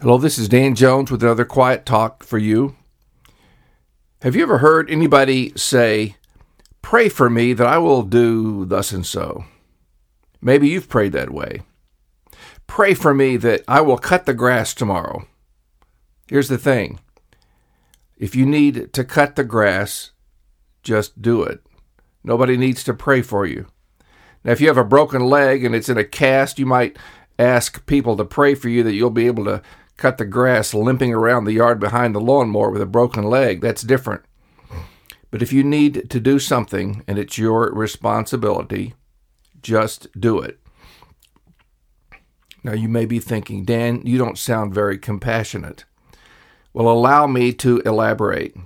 Hello, this is Dan Jones with another quiet talk for you. Have you ever heard anybody say, Pray for me that I will do thus and so? Maybe you've prayed that way. Pray for me that I will cut the grass tomorrow. Here's the thing if you need to cut the grass, just do it. Nobody needs to pray for you. Now, if you have a broken leg and it's in a cast, you might ask people to pray for you that you'll be able to cut the grass limping around the yard behind the lawnmower with a broken leg. That's different. But if you need to do something and it's your responsibility, just do it. Now, you may be thinking, Dan, you don't sound very compassionate. Well, allow me to elaborate.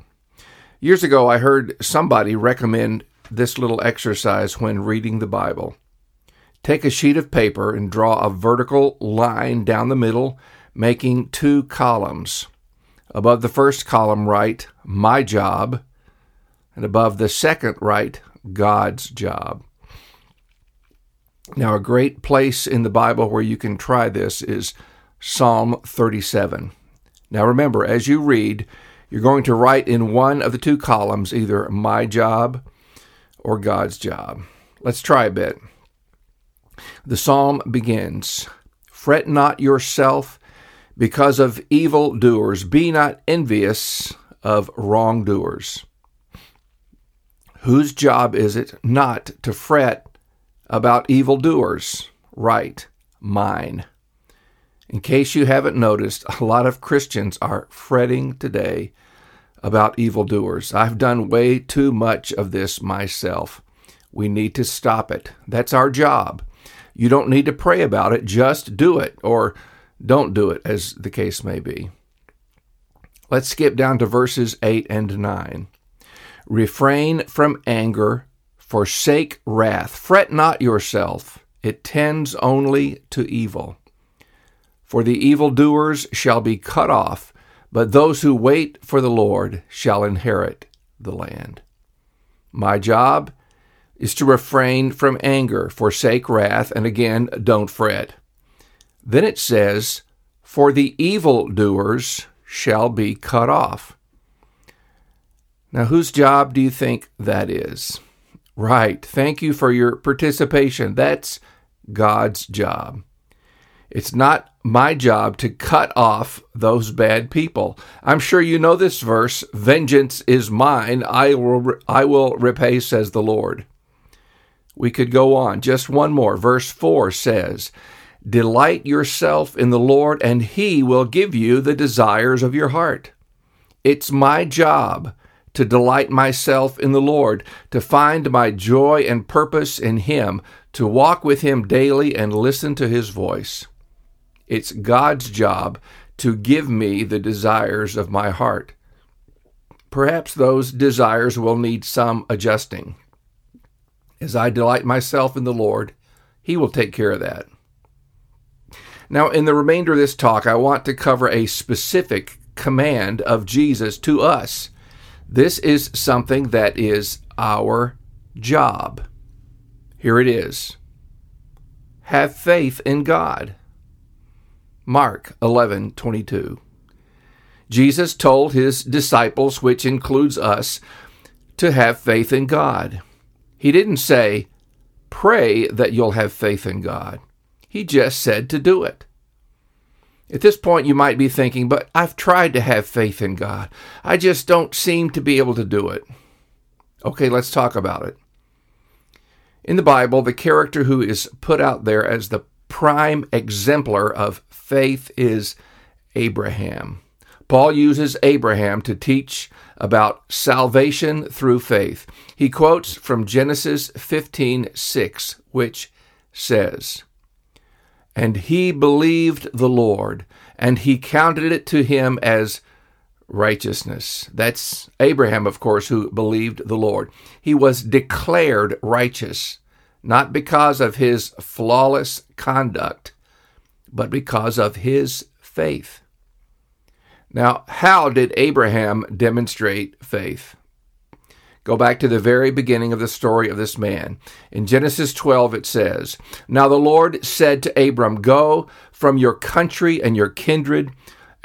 Years ago, I heard somebody recommend this little exercise when reading the Bible. Take a sheet of paper and draw a vertical line down the middle making two columns. Above the first column, write My Job, and above the second, write God's Job. Now, a great place in the Bible where you can try this is Psalm 37. Now, remember, as you read, you're going to write in one of the two columns either my job or God's job. Let's try a bit. The psalm begins Fret not yourself because of evil doers. Be not envious of wrongdoers. Whose job is it not to fret about evil doers? Right, mine. In case you haven't noticed, a lot of Christians are fretting today about evil doers. I've done way too much of this myself. We need to stop it. That's our job. You don't need to pray about it, just do it. Or don't do it, as the case may be. Let's skip down to verses 8 and 9. Refrain from anger, forsake wrath, fret not yourself, it tends only to evil. For the evildoers shall be cut off, but those who wait for the Lord shall inherit the land. My job is to refrain from anger, forsake wrath, and again, don't fret. Then it says, For the evildoers shall be cut off. Now, whose job do you think that is? Right. Thank you for your participation. That's God's job. It's not my job to cut off those bad people. I'm sure you know this verse Vengeance is mine, I will, I will repay, says the Lord. We could go on. Just one more. Verse 4 says, Delight yourself in the Lord, and He will give you the desires of your heart. It's my job to delight myself in the Lord, to find my joy and purpose in Him, to walk with Him daily and listen to His voice. It's God's job to give me the desires of my heart. Perhaps those desires will need some adjusting. As I delight myself in the Lord, He will take care of that. Now, in the remainder of this talk, I want to cover a specific command of Jesus to us. This is something that is our job. Here it is Have faith in God. Mark 11 22. Jesus told his disciples, which includes us, to have faith in God. He didn't say, pray that you'll have faith in God. He just said to do it. At this point, you might be thinking, but I've tried to have faith in God. I just don't seem to be able to do it. Okay, let's talk about it. In the Bible, the character who is put out there as the prime exemplar of faith is Abraham. Paul uses Abraham to teach about salvation through faith. He quotes from Genesis 15:6, which says, and he believed the Lord, and he counted it to him as righteousness. That's Abraham, of course, who believed the Lord. He was declared righteous, not because of his flawless conduct, but because of his faith. Now, how did Abraham demonstrate faith? Go back to the very beginning of the story of this man. In Genesis 12, it says, Now the Lord said to Abram, Go from your country and your kindred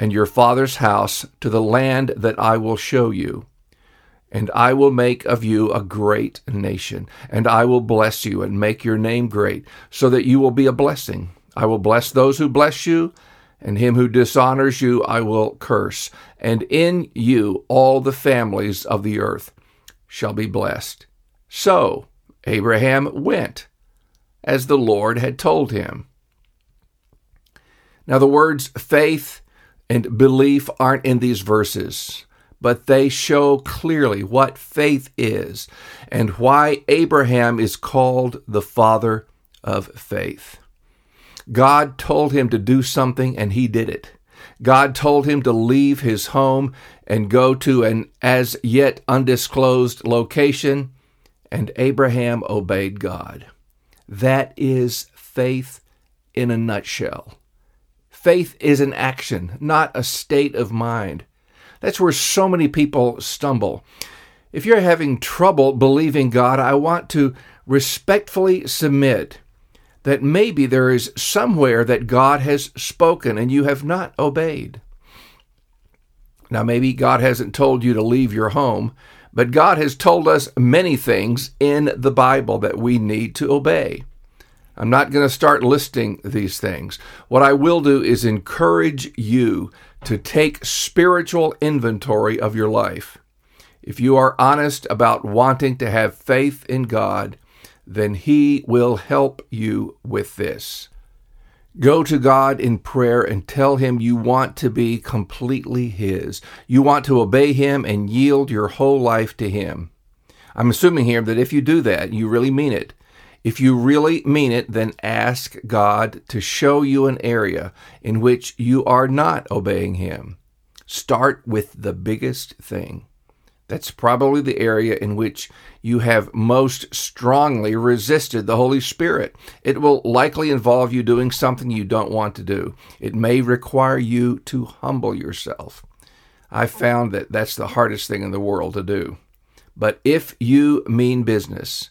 and your father's house to the land that I will show you. And I will make of you a great nation, and I will bless you and make your name great, so that you will be a blessing. I will bless those who bless you, and him who dishonors you I will curse. And in you all the families of the earth shall be blessed. So Abraham went, as the Lord had told him. Now, the words faith and belief aren't in these verses but they show clearly what faith is and why Abraham is called the father of faith. God told him to do something and he did it. God told him to leave his home and go to an as yet undisclosed location, and Abraham obeyed God. That is faith in a nutshell. Faith is an action, not a state of mind. That's where so many people stumble. If you're having trouble believing God, I want to respectfully submit that maybe there is somewhere that God has spoken and you have not obeyed. Now, maybe God hasn't told you to leave your home, but God has told us many things in the Bible that we need to obey. I'm not going to start listing these things. What I will do is encourage you to take spiritual inventory of your life. If you are honest about wanting to have faith in God, then He will help you with this. Go to God in prayer and tell Him you want to be completely His. You want to obey Him and yield your whole life to Him. I'm assuming here that if you do that, you really mean it. If you really mean it, then ask God to show you an area in which you are not obeying Him. Start with the biggest thing. That's probably the area in which you have most strongly resisted the Holy Spirit. It will likely involve you doing something you don't want to do. It may require you to humble yourself. I've found that that's the hardest thing in the world to do. But if you mean business,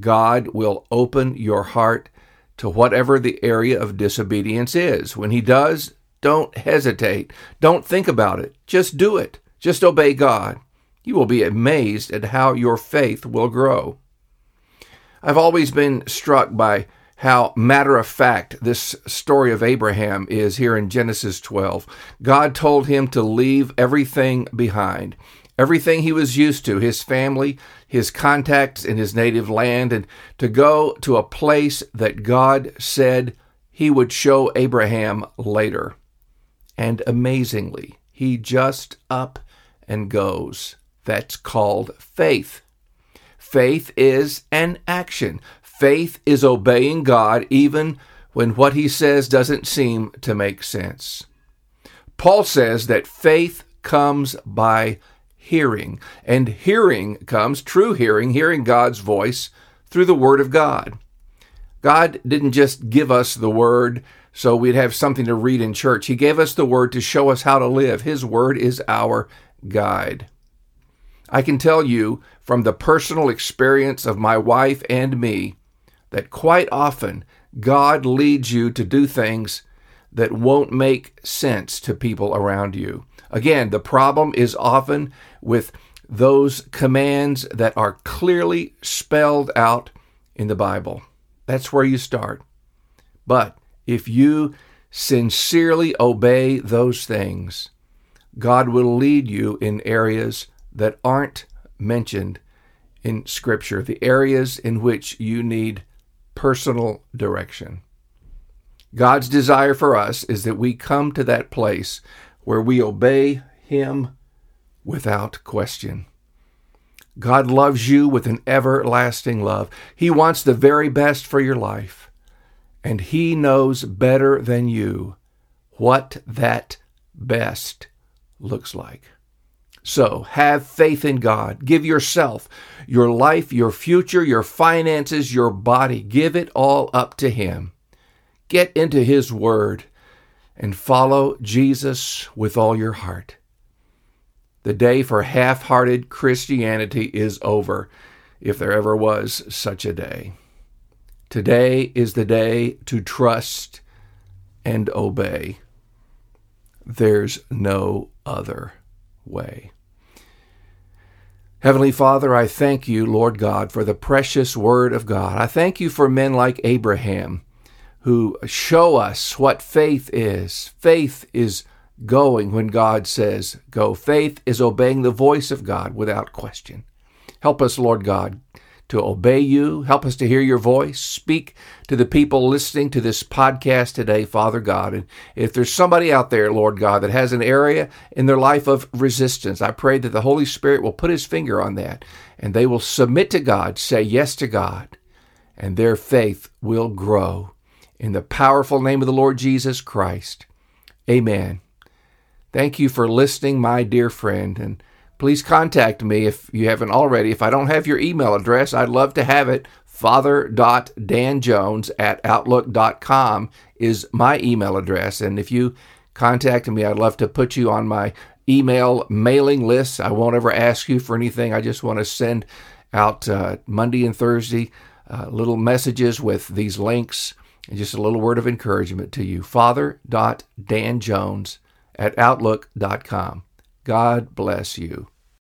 God will open your heart to whatever the area of disobedience is. When He does, don't hesitate. Don't think about it. Just do it. Just obey God. You will be amazed at how your faith will grow. I've always been struck by how matter of fact this story of Abraham is here in Genesis 12. God told him to leave everything behind everything he was used to, his family, his contacts in his native land, and to go to a place that God said he would show Abraham later. And amazingly, he just up and goes. That's called faith. Faith is an action. Faith is obeying God even when what he says doesn't seem to make sense. Paul says that faith comes by hearing. And hearing comes, true hearing, hearing God's voice through the Word of God. God didn't just give us the Word so we'd have something to read in church. He gave us the Word to show us how to live. His Word is our guide. I can tell you from the personal experience of my wife and me that quite often God leads you to do things that won't make sense to people around you. Again, the problem is often with those commands that are clearly spelled out in the Bible. That's where you start. But if you sincerely obey those things, God will lead you in areas that aren't mentioned in Scripture, the areas in which you need personal direction. God's desire for us is that we come to that place where we obey Him without question. God loves you with an everlasting love. He wants the very best for your life. And He knows better than you what that best looks like. So have faith in God. Give yourself, your life, your future, your finances, your body. Give it all up to Him. Get into His Word and follow Jesus with all your heart. The day for half hearted Christianity is over, if there ever was such a day. Today is the day to trust and obey. there's no other way. Heavenly Father, I thank you, Lord God, for the precious Word of God. I thank you for men like Abraham who show us what faith is. Faith is going when God says go. Faith is obeying the voice of God without question. Help us, Lord God, to obey you. Help us to hear your voice. Speak to the people listening to this podcast today, Father God. And if there's somebody out there, Lord God, that has an area in their life of resistance, I pray that the Holy Spirit will put his finger on that and they will submit to God, say yes to God, and their faith will grow. In the powerful name of the Lord Jesus Christ. Amen. Thank you for listening, my dear friend. And please contact me if you haven't already. If I don't have your email address, I'd love to have it. Father.danjones at outlook.com is my email address. And if you contact me, I'd love to put you on my email mailing list. I won't ever ask you for anything. I just want to send out uh, Monday and Thursday uh, little messages with these links and just a little word of encouragement to you. Father.danjones at outlook.com. God bless you.